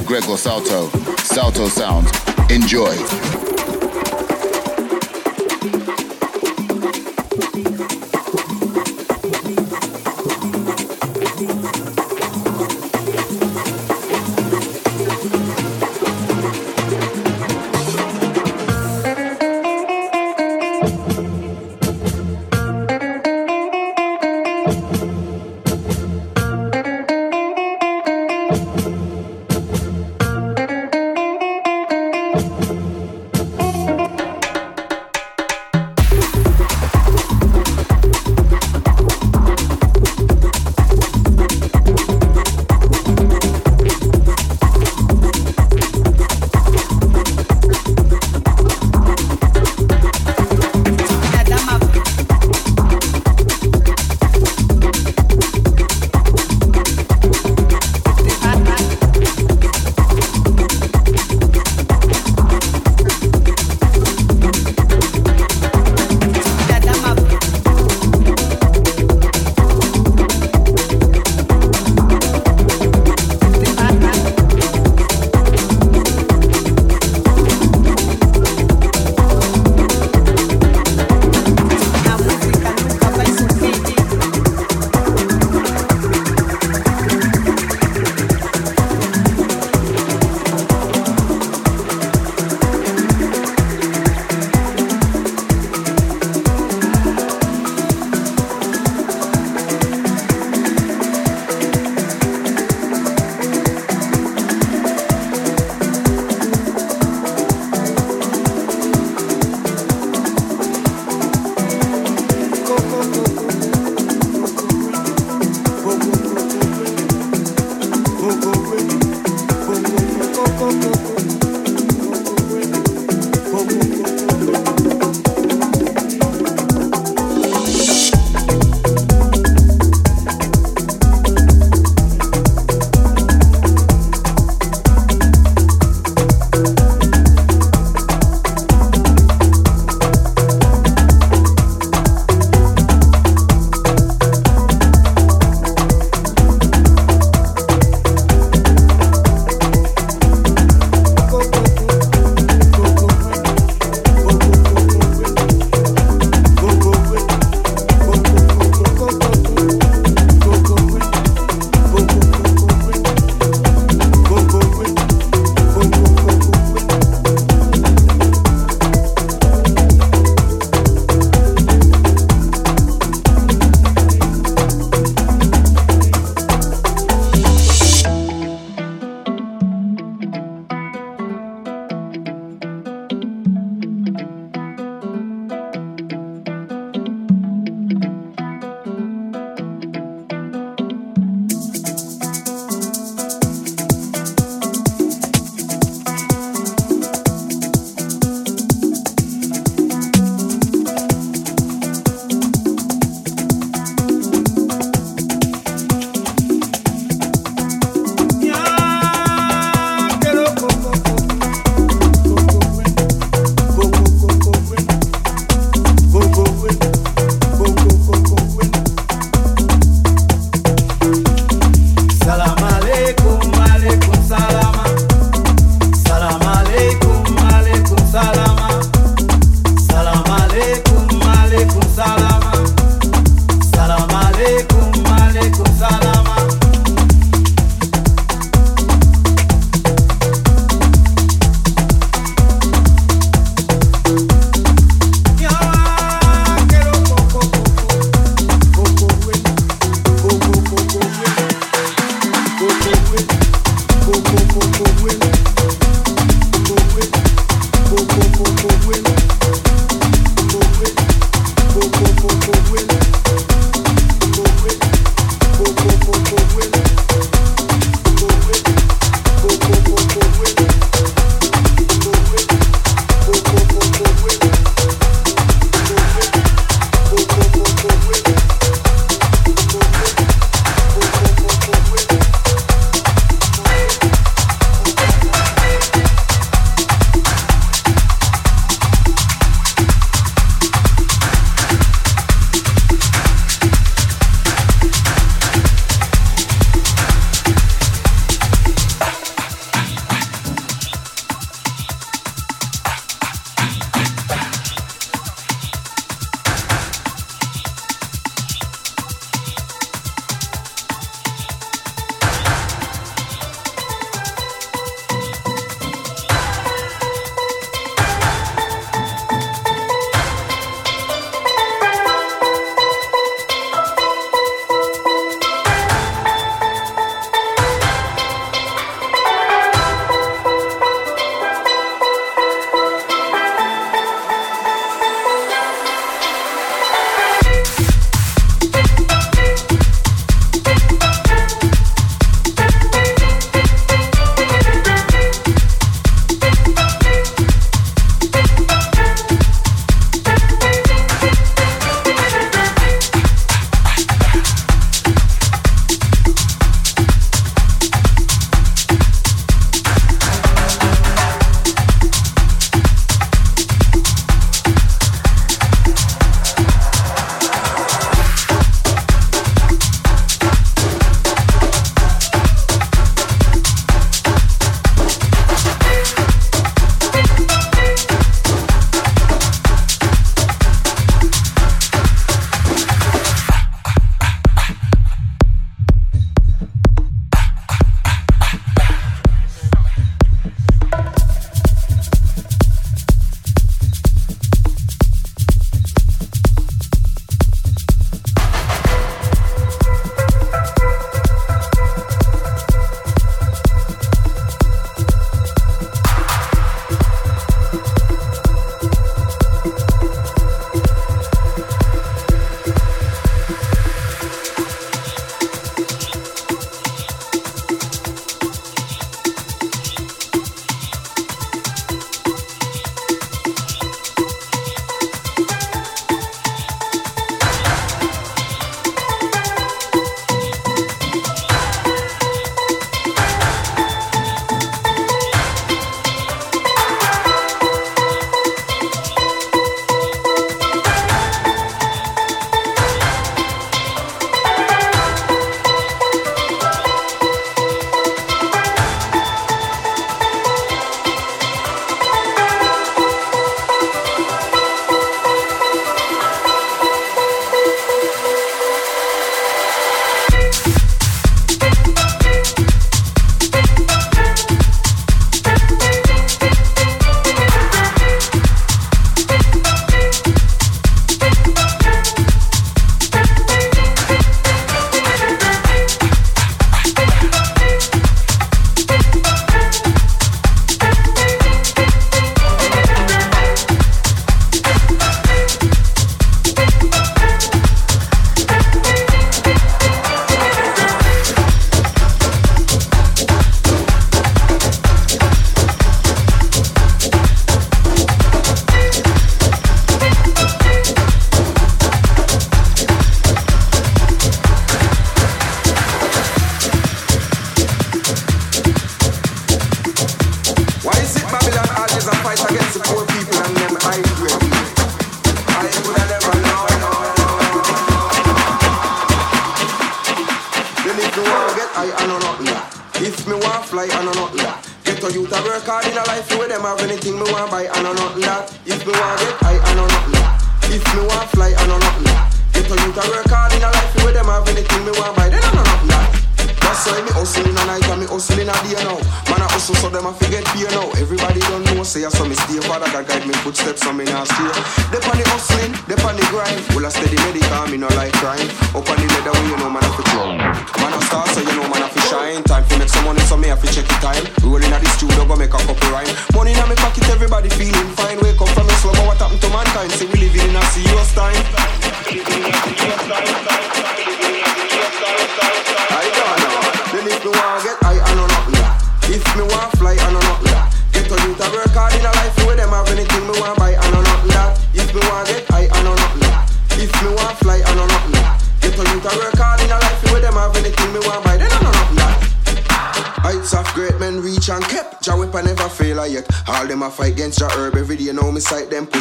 Gregor Salto. Salto Sounds. Enjoy.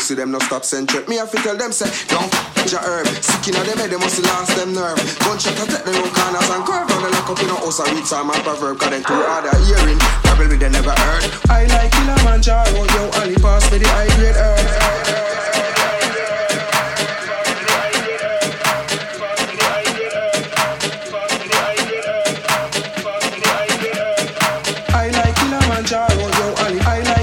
pussy them no stop send. Me have to tell them say, don't touch your herb. Sick inna them head, they must lost them nerve. Gunshot attack them on corners and curve. And they lock up in a house and read time and proverb. Cause them too hard of hearing. Babble with they never heard. I like Killer Man Jaro. Oh, yo, only pass me the high grade herb. I like Kilimanjaro, oh, yo, Ali, I like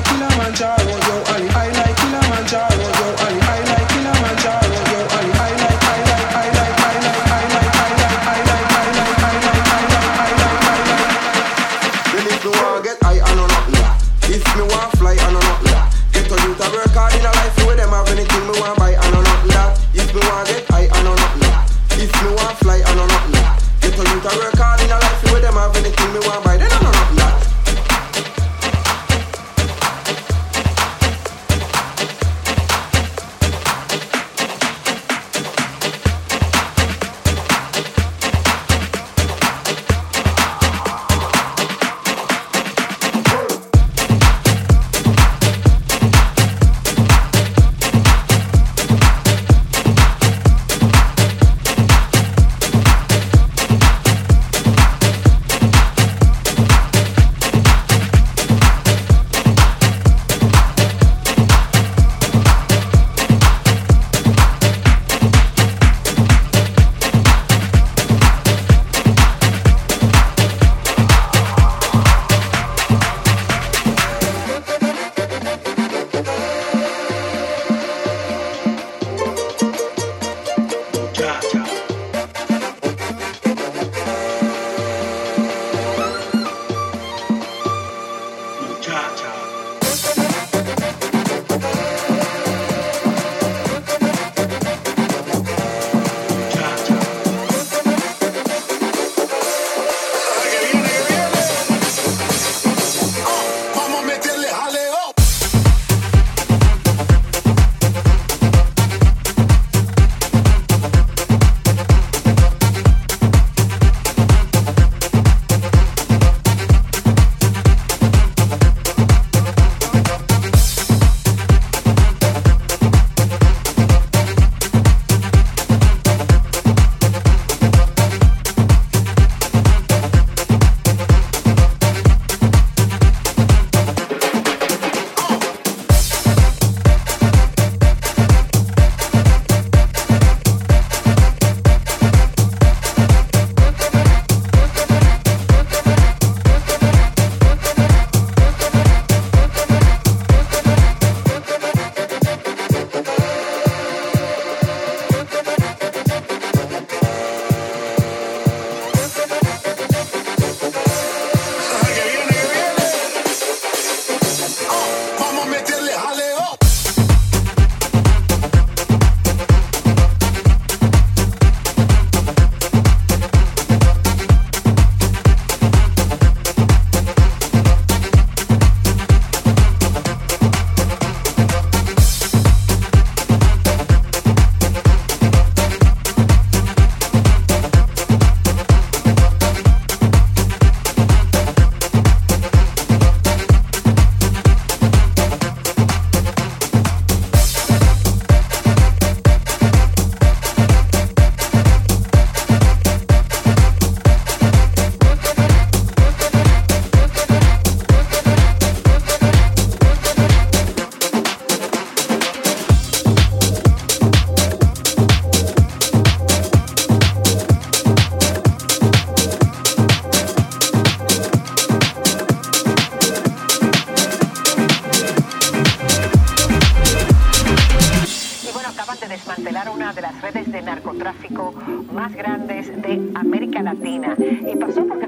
más grandes de América Latina. Y pasó porque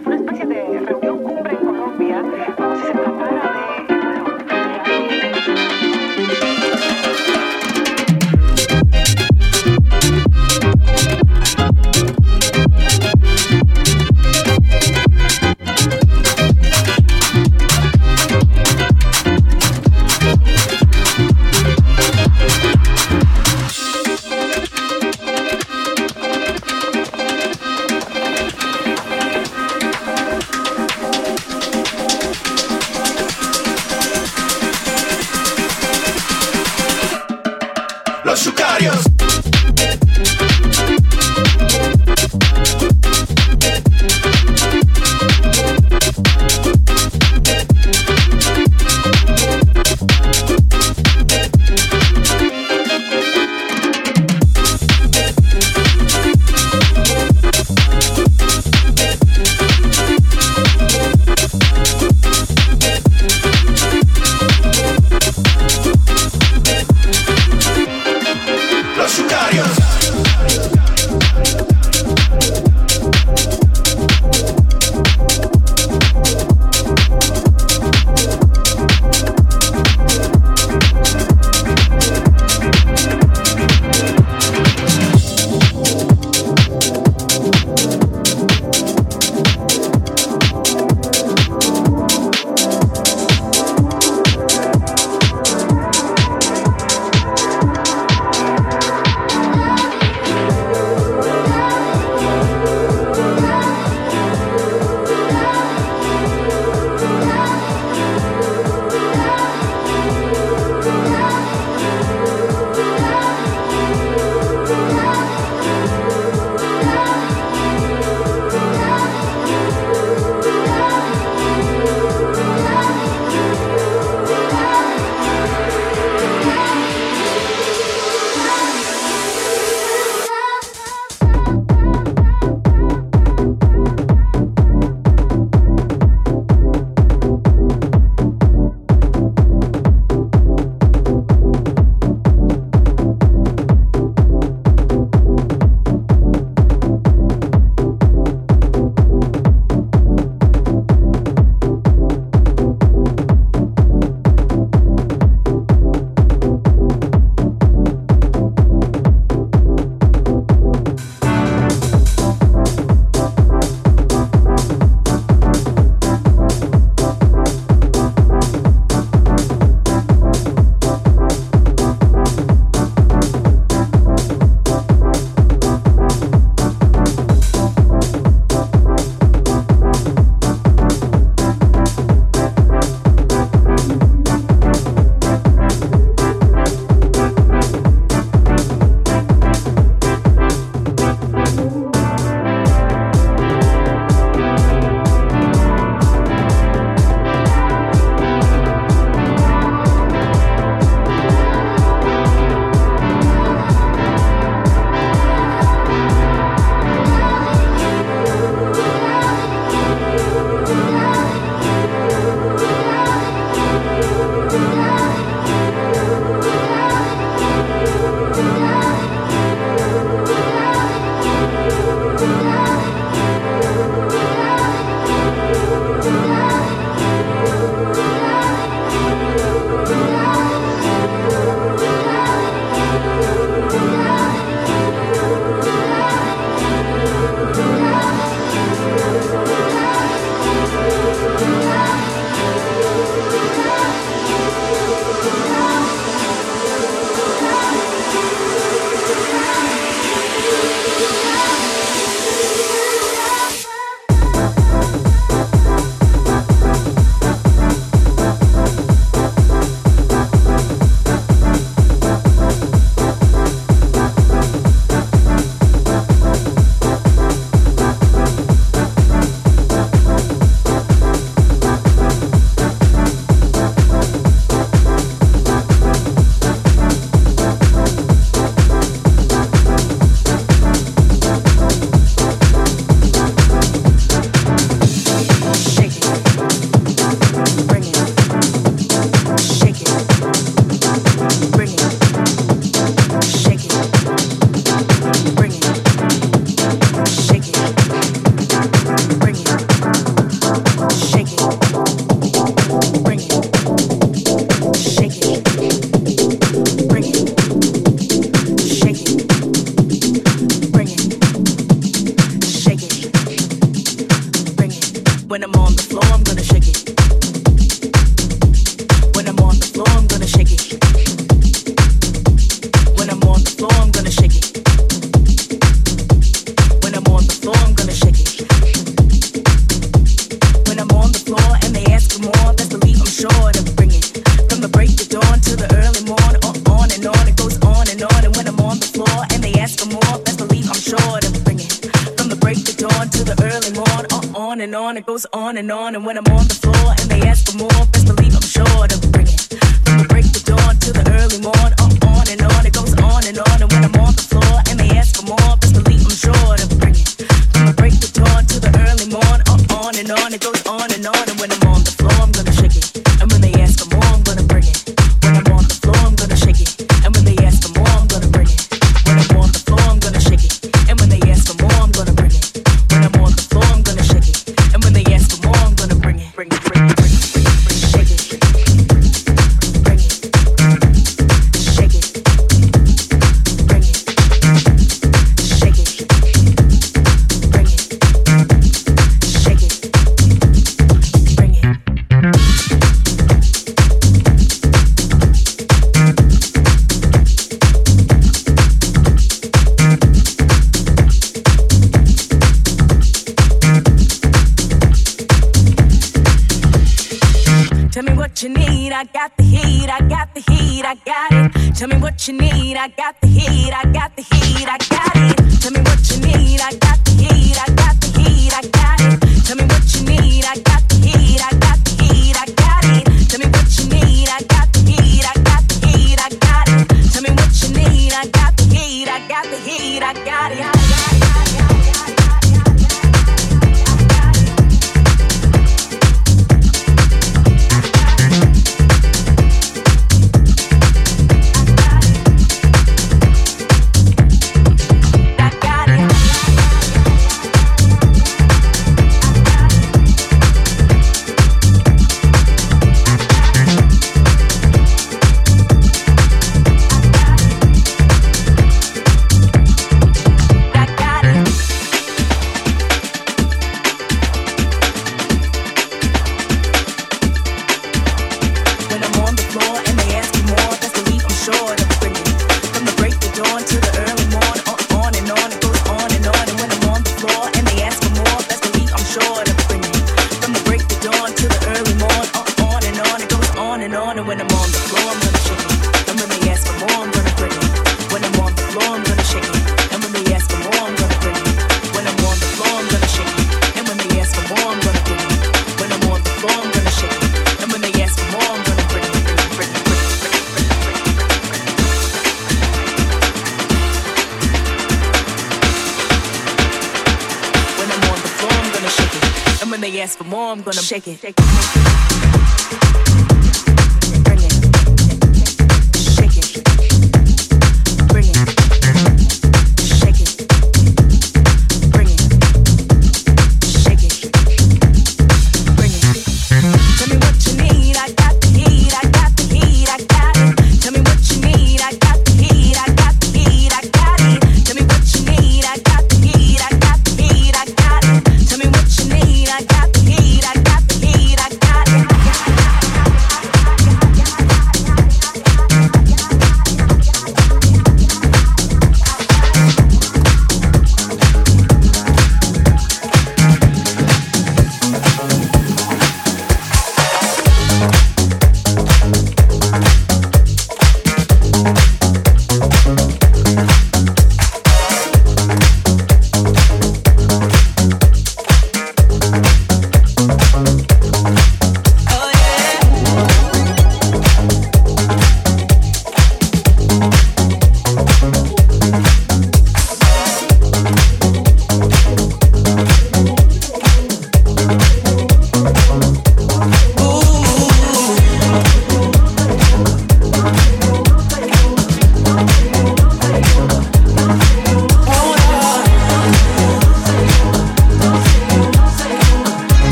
when I'm on And when I'm on the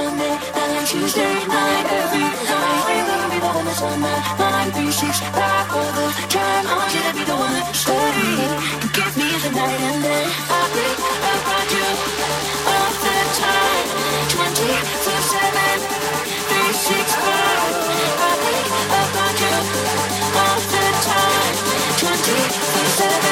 Monday and Tuesday night every night. I you gonna be the one that's on that mind? Three, six, five, all the time. I want you to be the one that's steady and give me the night and then I think about you all the time. Twenty four seven, three, six, five. I think about you all the time. Twenty four seven.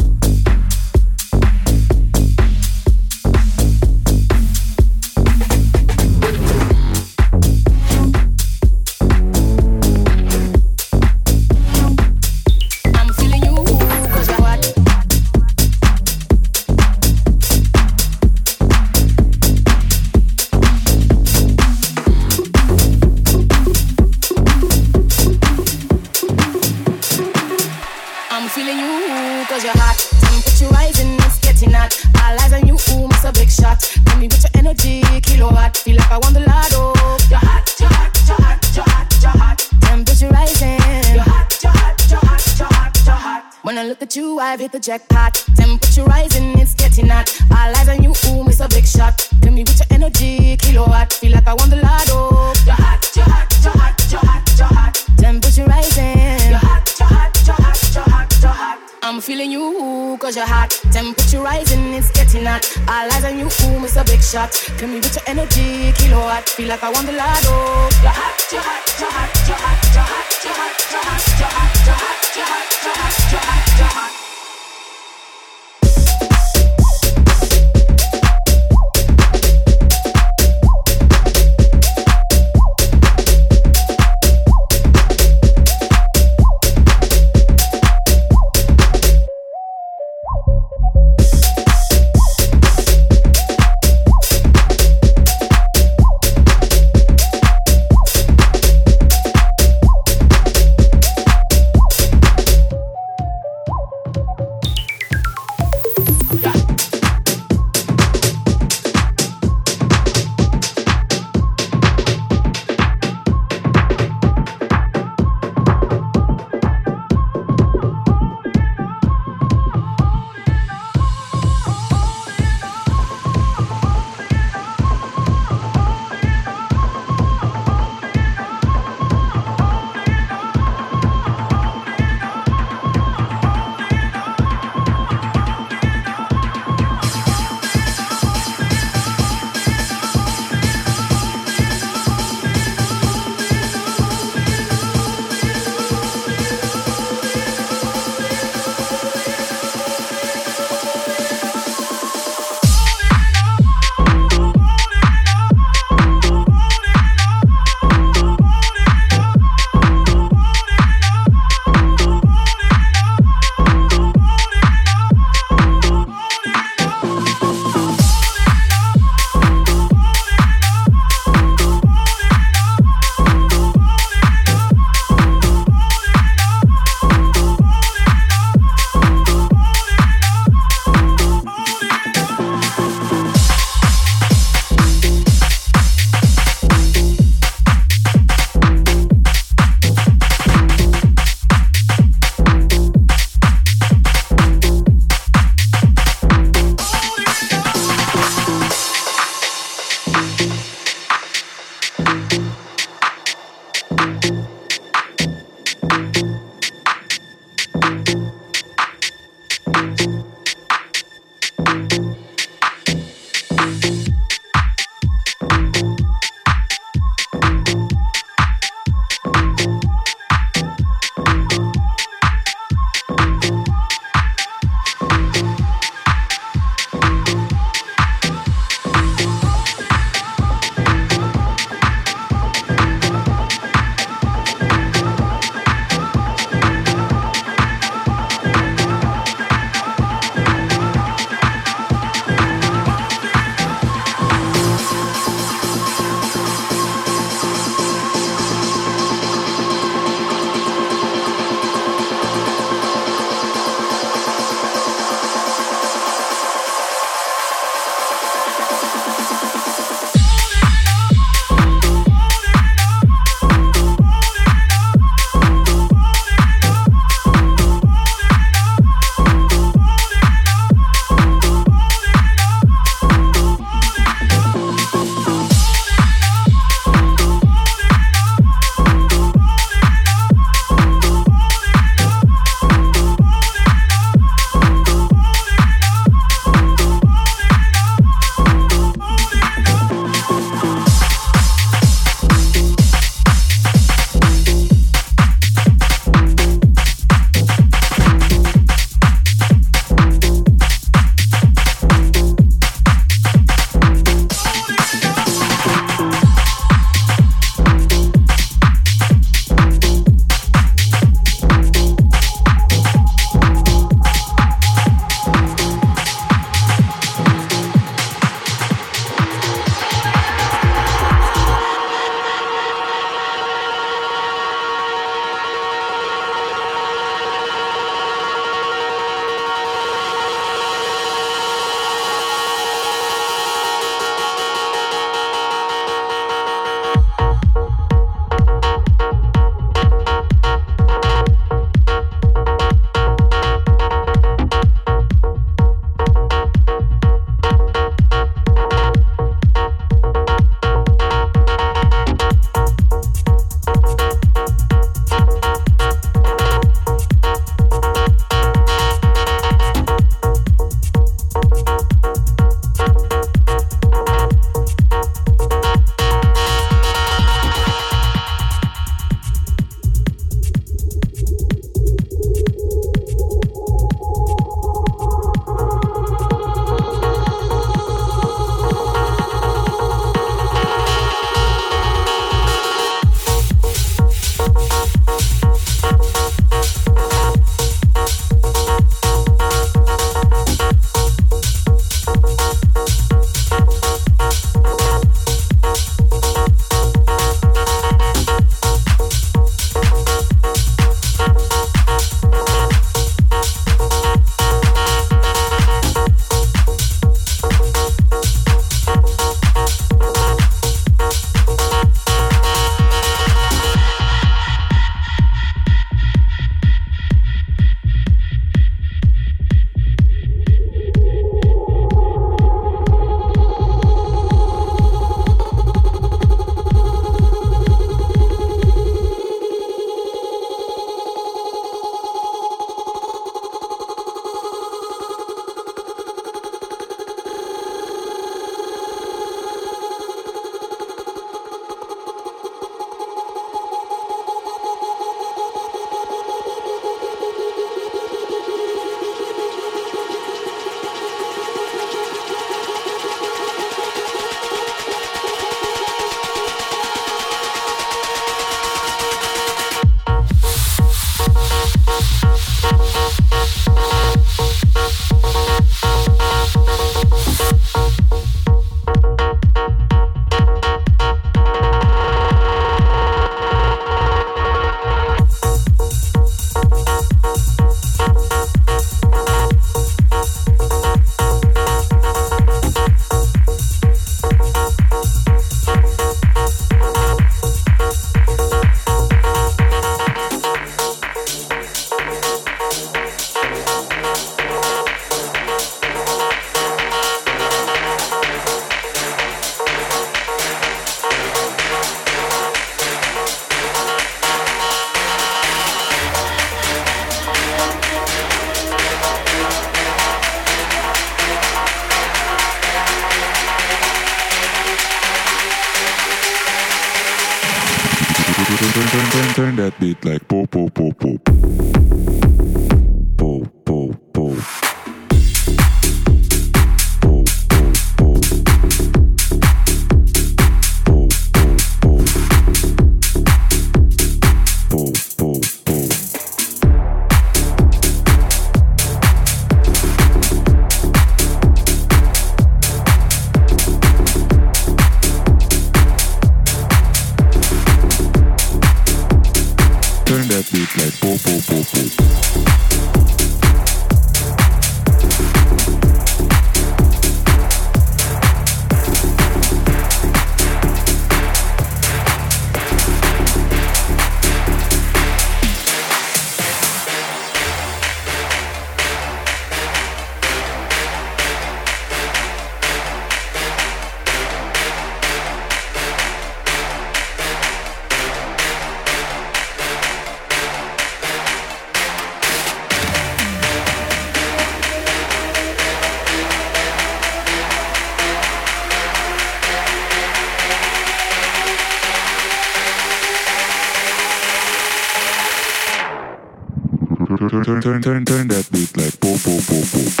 Turn, turn, turn, turn, that beat like po, po, po, po.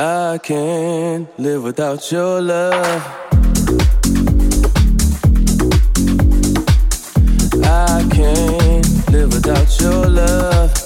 I can't live without your love. I can't live without your love.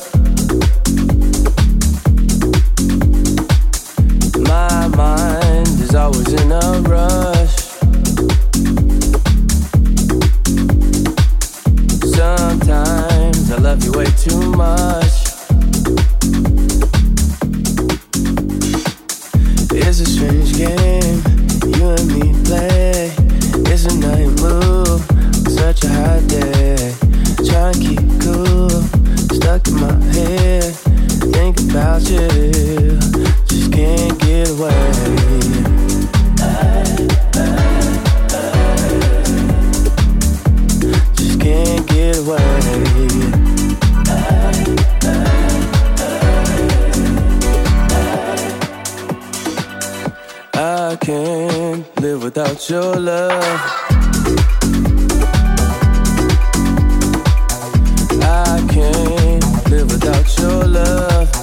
I can't live without your love. I can't live without your love.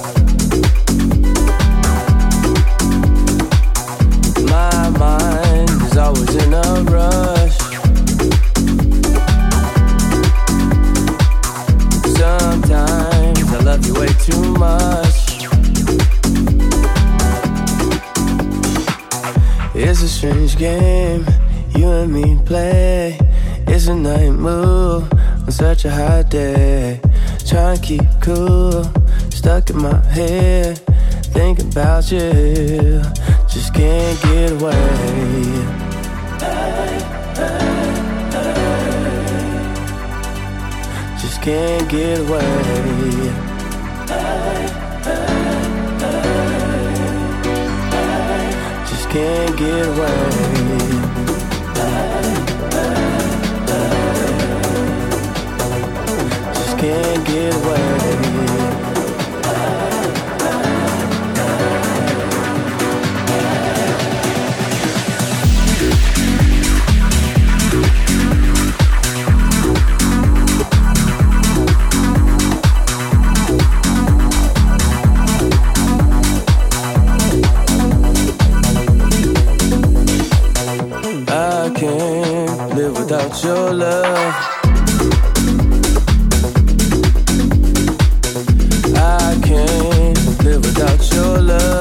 Game you and me play. It's a night move on such a hot day. Try and keep cool, stuck in my head. Thinking about you, just can't get away. Just can't get away. Can't get away. Just can't get away. Your love. I can't live without your love.